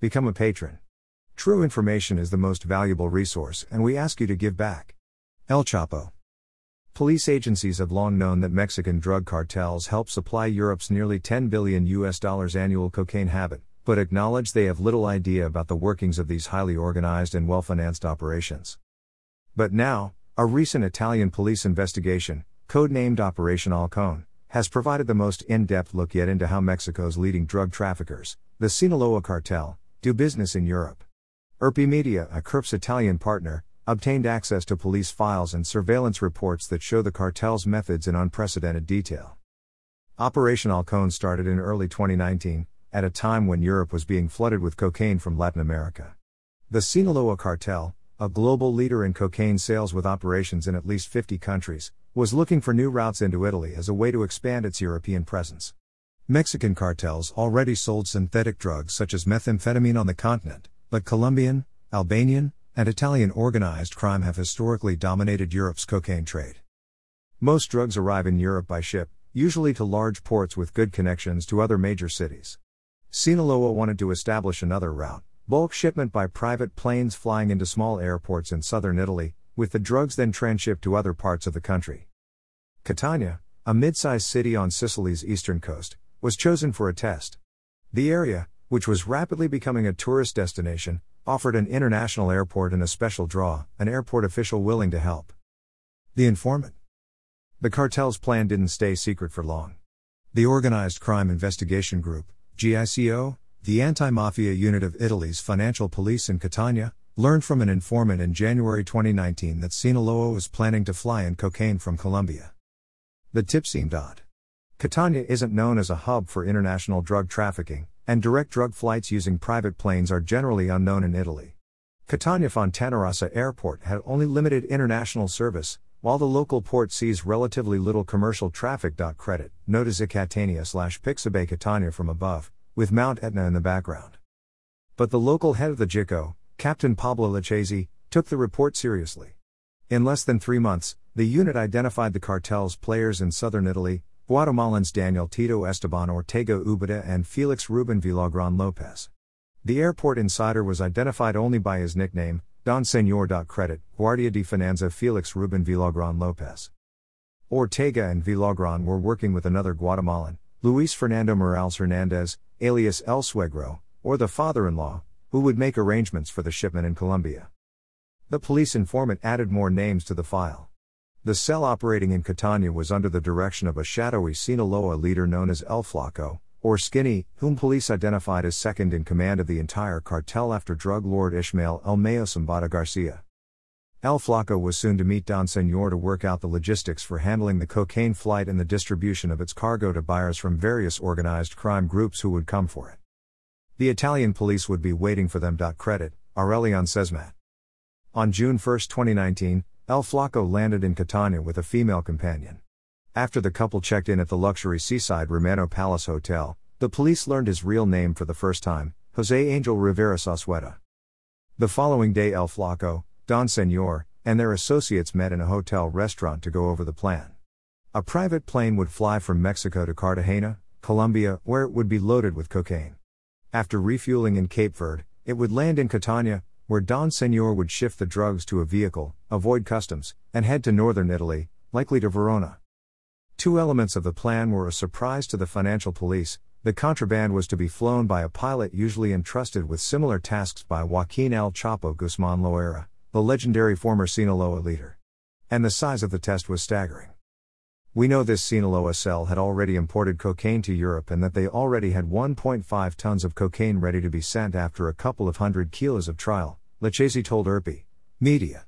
Become a patron. True information is the most valuable resource, and we ask you to give back. El Chapo. Police agencies have long known that Mexican drug cartels help supply Europe's nearly 10 billion US dollars annual cocaine habit, but acknowledge they have little idea about the workings of these highly organized and well financed operations. But now, a recent Italian police investigation, codenamed Operation Halcon, has provided the most in depth look yet into how Mexico's leading drug traffickers, the Sinaloa cartel, do business in Europe. IrpiMedia, a CERP's Italian partner, obtained access to police files and surveillance reports that show the cartel's methods in unprecedented detail. Operation Halcon started in early 2019, at a time when Europe was being flooded with cocaine from Latin America. The Sinaloa cartel, a global leader in cocaine sales with operations in at least 50 countries, was looking for new routes into Italy as a way to expand its European presence. Mexican cartels already sold synthetic drugs such as methamphetamine on the continent, but Colombian, Albanian, and Italian organized crime have historically dominated Europe's cocaine trade. Most drugs arrive in Europe by ship, usually to large ports with good connections to other major cities. Sinaloa wanted to establish another route, bulk shipment by private planes flying into small airports in southern Italy, with the drugs then transshipped to other parts of the country. Catania, a mid sized city on Sicily's eastern coast, was chosen for a test. The area, which was rapidly becoming a tourist destination, offered an international airport and a special draw, an airport official willing to help. The informant. The cartel's plan didn't stay secret for long. The Organized Crime Investigation Group, GICO, the anti mafia unit of Italy's financial police in Catania, learned from an informant in January 2019 that Sinaloa was planning to fly in cocaine from Colombia. The tip seemed odd. Catania isn't known as a hub for international drug trafficking, and direct drug flights using private planes are generally unknown in Italy. Catania Fontanarossa Airport had only limited international service, while the local port sees relatively little commercial traffic. Credit, note as Catania slash Pixabay Catania from above, with Mount Etna in the background. But the local head of the GICO, Captain Pablo Lucchesi, took the report seriously. In less than three months, the unit identified the cartel's players in southern Italy, Guatemalans Daniel Tito Esteban Ortega Ubeda and Felix Ruben Villagran Lopez. The airport insider was identified only by his nickname, Don Senor. Credit, Guardia di Finanza Felix Ruben Villagran Lopez. Ortega and Villagran were working with another Guatemalan, Luis Fernando Morales Hernandez, alias El Suegro, or the father in law, who would make arrangements for the shipment in Colombia. The police informant added more names to the file. The cell operating in Catania was under the direction of a shadowy Sinaloa leader known as El Flaco, or Skinny, whom police identified as second in command of the entire cartel after drug lord Ismael El Mayo Zambada Garcia. El Flaco was soon to meet Don Senor to work out the logistics for handling the cocaine flight and the distribution of its cargo to buyers from various organized crime groups who would come for it. The Italian police would be waiting for them. Credit, Aurelian Sesmat. On June 1, 2019, El Flaco landed in Catania with a female companion. After the couple checked in at the luxury seaside Romano Palace Hotel, the police learned his real name for the first time Jose Angel Rivera Sasueta. The following day, El Flaco, Don Senor, and their associates met in a hotel restaurant to go over the plan. A private plane would fly from Mexico to Cartagena, Colombia, where it would be loaded with cocaine. After refueling in Cape Verde, it would land in Catania, where Don Senor would shift the drugs to a vehicle, avoid customs, and head to northern Italy, likely to Verona. Two elements of the plan were a surprise to the financial police the contraband was to be flown by a pilot usually entrusted with similar tasks by Joaquin El Chapo Guzman Loera, the legendary former Sinaloa leader. And the size of the test was staggering. We know this Sinaloa cell had already imported cocaine to Europe and that they already had 1.5 tons of cocaine ready to be sent after a couple of hundred kilos of trial, Lucchesi told ERPI Media.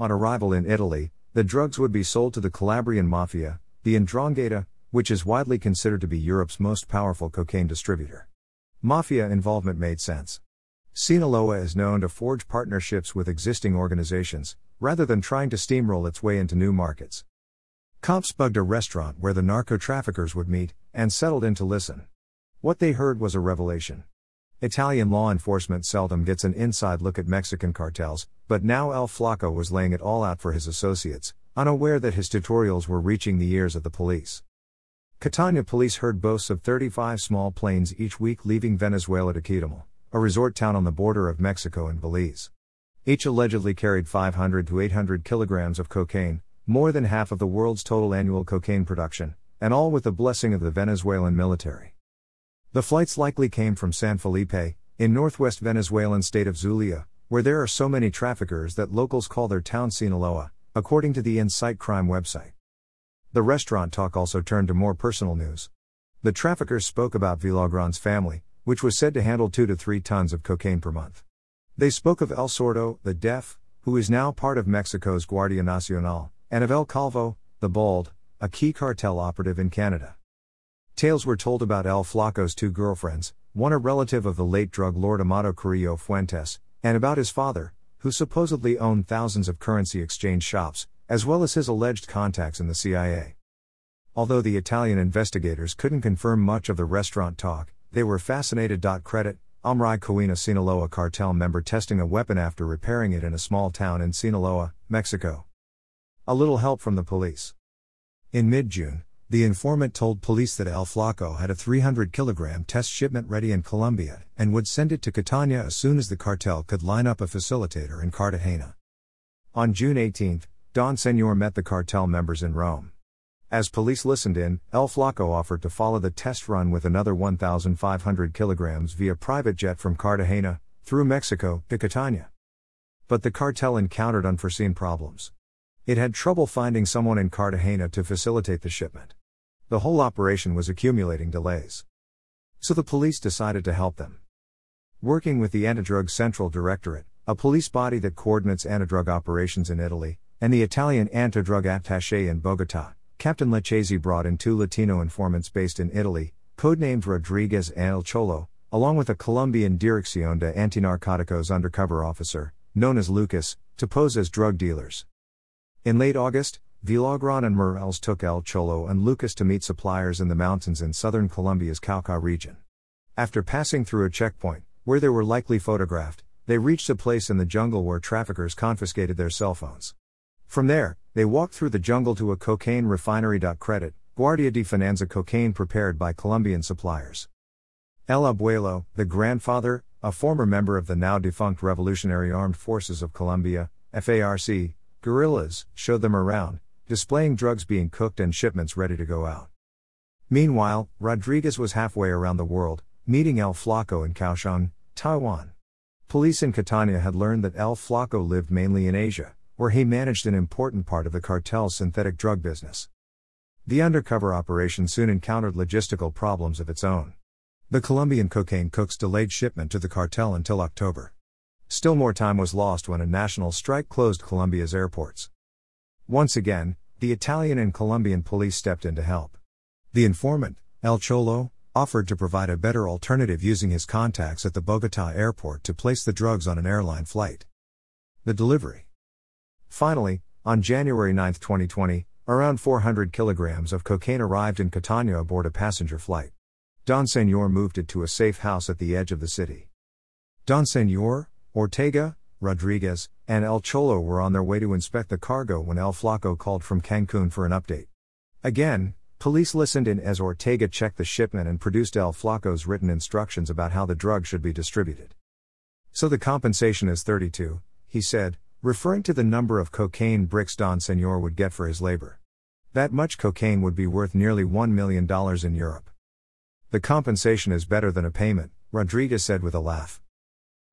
On arrival in Italy, the drugs would be sold to the Calabrian Mafia, the the 'Ndrangheta, which is widely considered to be Europe's most powerful cocaine distributor. Mafia involvement made sense. Sinaloa is known to forge partnerships with existing organizations, rather than trying to steamroll its way into new markets. Cops bugged a restaurant where the narco traffickers would meet, and settled in to listen. What they heard was a revelation. Italian law enforcement seldom gets an inside look at Mexican cartels, but now El Flaco was laying it all out for his associates, unaware that his tutorials were reaching the ears of the police. Catania police heard boasts of 35 small planes each week leaving Venezuela to Quetzaltenango, a resort town on the border of Mexico and Belize. Each allegedly carried 500 to 800 kilograms of cocaine, more than half of the world's total annual cocaine production, and all with the blessing of the Venezuelan military. The flights likely came from San Felipe, in northwest Venezuelan state of Zulia, where there are so many traffickers that locals call their town Sinaloa, according to the InSight Crime website. The restaurant talk also turned to more personal news. The traffickers spoke about Villagran's family, which was said to handle 2 to 3 tons of cocaine per month. They spoke of El Sordo, the deaf, who is now part of Mexico's Guardia Nacional, and of El Calvo, the bald, a key cartel operative in Canada. Tales were told about El Flaco's two girlfriends, one a relative of the late drug lord Amado Carrillo Fuentes, and about his father, who supposedly owned thousands of currency exchange shops, as well as his alleged contacts in the CIA. Although the Italian investigators couldn't confirm much of the restaurant talk, they were fascinated. Credit Amray Coena Sinaloa cartel member testing a weapon after repairing it in a small town in Sinaloa, Mexico. A little help from the police. In mid June, the informant told police that El Flaco had a 300 kilogram test shipment ready in Colombia and would send it to Catania as soon as the cartel could line up a facilitator in Cartagena. On June 18, Don Senor met the cartel members in Rome. As police listened in, El Flaco offered to follow the test run with another 1,500 kilograms via private jet from Cartagena, through Mexico, to Catania. But the cartel encountered unforeseen problems. It had trouble finding someone in Cartagena to facilitate the shipment. The whole operation was accumulating delays. So the police decided to help them. Working with the Antidrug Central Directorate, a police body that coordinates antidrug operations in Italy, and the Italian antidrug attaché in Bogota, Captain Lucchesi brought in two Latino informants based in Italy, codenamed Rodriguez and El Cholo, along with a Colombian Dirección de Antinarcóticos undercover officer, known as Lucas, to pose as drug dealers. In late August, Villagran and Morales took El Cholo and Lucas to meet suppliers in the mountains in southern Colombia's Cauca region. After passing through a checkpoint, where they were likely photographed, they reached a place in the jungle where traffickers confiscated their cell phones. From there, they walked through the jungle to a cocaine refinery. Credit, Guardia di Finanza cocaine prepared by Colombian suppliers. El Abuelo, the grandfather, a former member of the now defunct Revolutionary Armed Forces of Colombia, FARC, guerrillas, showed them around, displaying drugs being cooked and shipments ready to go out. Meanwhile, Rodriguez was halfway around the world, meeting El Flaco in Kaohsiung, Taiwan. Police in Catania had learned that El Flaco lived mainly in Asia, where he managed an important part of the cartel's synthetic drug business. The undercover operation soon encountered logistical problems of its own. The Colombian cocaine cooks delayed shipment to the cartel until October. Still more time was lost when a national strike closed Colombia's airports. Once again, the Italian and Colombian police stepped in to help. The informant, El Cholo, offered to provide a better alternative using his contacts at the Bogota airport to place the drugs on an airline flight. The delivery. Finally, on January 9, 2020, around 400 kilograms of cocaine arrived in Catania aboard a passenger flight. Don Senor moved it to a safe house at the edge of the city. Don Senor, Ortega, Rodriguez, and El Cholo were on their way to inspect the cargo when El Flaco called from Cancun for an update. Again, police listened in as Ortega checked the shipment and produced El Flaco's written instructions about how the drug should be distributed. So the compensation is 32, he said, referring to the number of cocaine bricks Don Senor would get for his labor. That much cocaine would be worth nearly $1 million in Europe. The compensation is better than a payment, Rodriguez said with a laugh.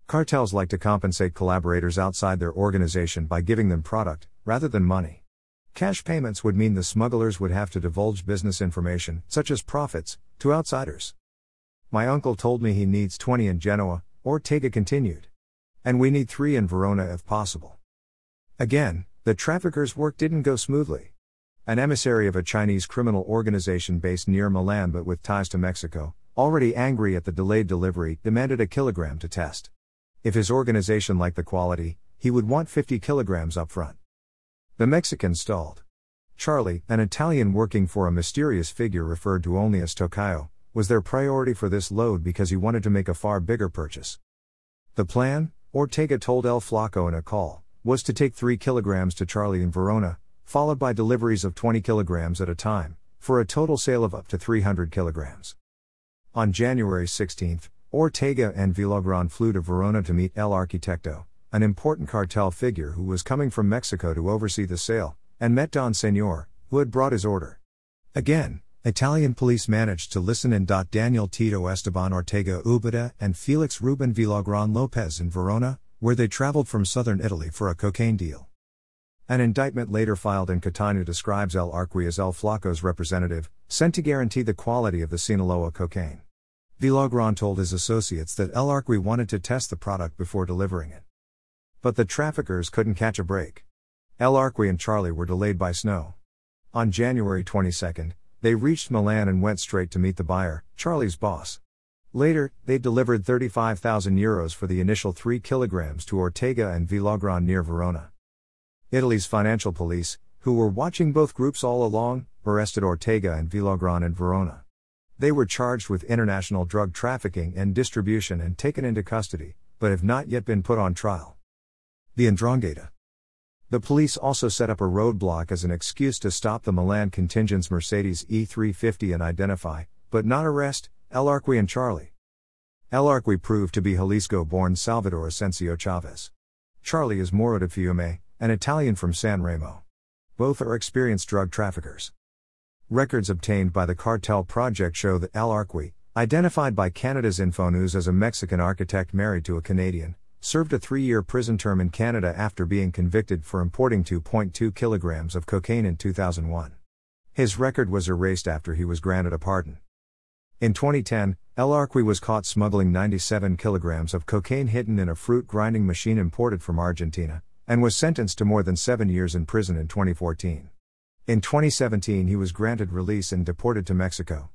Cartels like to compensate collaborators outside their organization by giving them product, rather than money. Cash payments would mean the smugglers would have to divulge business information, such as profits, to outsiders. My uncle told me he needs 20 in Genoa, Ortega continued. And we need 3 in Verona if possible. Again, the traffickers' work didn't go smoothly. An emissary of a Chinese criminal organization based near Milan but with ties to Mexico, already angry at the delayed delivery, demanded a kilogram to test. If his organization liked the quality, he would want 50 kilograms up front. The Mexican stalled. Charlie, an Italian working for a mysterious figure referred to only as Tocayo, was their priority for this load because he wanted to make a far bigger purchase. The plan, Ortega told El Flaco in a call, was to take 3 kilograms to Charlie in Verona, followed by deliveries of 20 kilograms at a time, for a total sale of up to 300 kilograms. On January 16, Ortega and Villagran flew to Verona to meet El Arquitecto, an important cartel figure who was coming from Mexico to oversee the sale, and met Don Senor, who had brought his order. Again, Italian police managed to listen in. Daniel Tito Esteban Ortega Ubeda and Felix Ruben Villagran Lopez in Verona, where they traveled from southern Italy for a cocaine deal. An indictment later filed in Catania describes El Arqui as El Flaco's representative, sent to guarantee the quality of the Sinaloa cocaine. Villagran told his associates that El Arqui wanted to test the product before delivering it. But the traffickers couldn't catch a break. El Arqui and Charlie were delayed by snow. On January 22, they reached Milan and went straight to meet the buyer, Charlie's boss. Later, they delivered 35,000 euros for the initial 3 kilograms to Ortega and Villagran near Verona. Italy's financial police, who were watching both groups all along, arrested Ortega and Villagran in Verona. They were charged with international drug trafficking and distribution and taken into custody, but have not yet been put on trial. The 'Ndrangheta. The police also set up a roadblock as an excuse to stop the Milan contingent's Mercedes E350 and identify, but not arrest, El Arqui and Charlie. El Arqui proved to be Jalisco born Salvador Asensio Chavez. Charlie is Moro de Fiume, an Italian from San Remo. Both are experienced drug traffickers. Records obtained by the Cartel Project show that El Arqui, identified by Canada's Infonews as a Mexican architect married to a Canadian, served a three year prison term in Canada after being convicted for importing 2.2 kilograms of cocaine in 2001. His record was erased after he was granted a pardon. In 2010, El Arqui was caught smuggling 97 kilograms of cocaine hidden in a fruit grinding machine imported from Argentina, and was sentenced to more than seven years in prison in 2014. In 2017, he was granted release and deported to Mexico.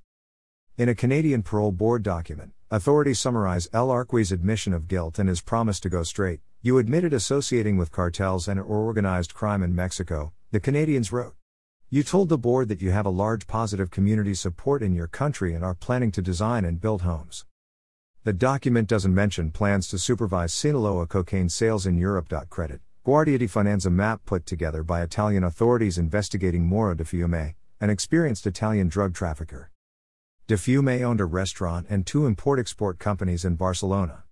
In a Canadian parole board document, authorities summarize El Arqui's admission of guilt and his promise to go straight. You admitted associating with cartels and or organized crime in Mexico, the Canadians wrote. You told the board that you have a large positive community support in your country and are planning to design and build homes. The document doesn't mention plans to supervise Sinaloa cocaine sales in Europe. Credit Guardia di Finanza map put together by Italian authorities investigating Moro de Fiume, an experienced Italian drug trafficker. De Fiume owned a restaurant and two import export companies in Barcelona.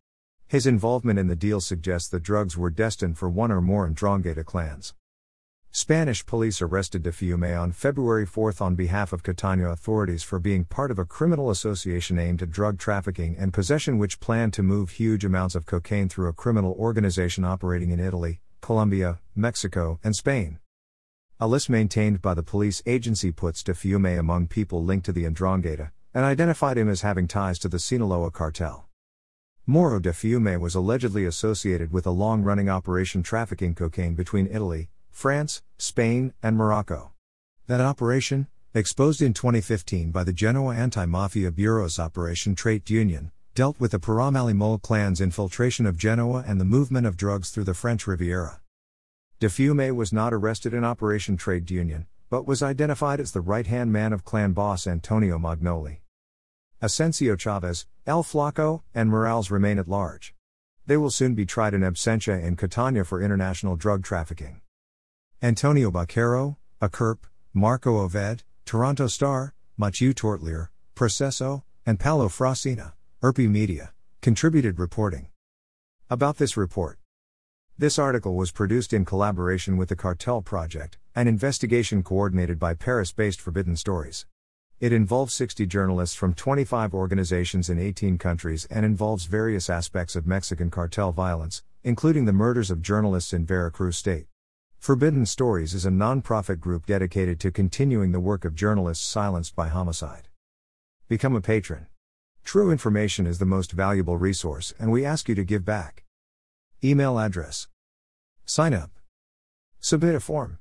His involvement in the deal suggests the drugs were destined for one or more 'Ndrangheta clans. Spanish police arrested De Fiume on February 4 on behalf of Catania authorities for being part of a criminal association aimed at drug trafficking and possession, which planned to move huge amounts of cocaine through a criminal organization operating in Italy, Colombia, Mexico, and Spain. A list maintained by the police agency puts De Fiume among people linked to the 'Ndrangheta, and identified him as having ties to the Sinaloa cartel. Moro de Fiume was allegedly associated with a long running operation trafficking cocaine between Italy, France, Spain, and Morocco. That operation, exposed in 2015 by the Genoa Anti Mafia Bureau's Operation Trait Union, dealt with the Piromalli Molè clan's infiltration of Genoa and the movement of drugs through the French Riviera. De Fiume was not arrested in Operation Trade Union, but was identified as the right hand man of clan boss Antonio Magnoli. Asensio Chavez, El Flaco, and Morales remain at large. They will soon be tried in absentia in Catania for international drug trafficking. Antonio Baquero, OCCRP, Marco Oved, Toronto Star, Mathieu Tourliere, Proceso, and Paolo Frasina, IrpiMedia, contributed reporting. About this report. This article was produced in collaboration with the Cartel Project, an investigation coordinated by Paris based Forbidden Stories. It involves 60 journalists from 25 organizations in 18 countries and involves various aspects of Mexican cartel violence, including the murders of journalists in Veracruz State. Forbidden Stories is a non-profit group dedicated to continuing the work of journalists silenced by homicide. Become a patron. True information is the most valuable resource, and we ask you to give back. Email address Sign up. Submit a form.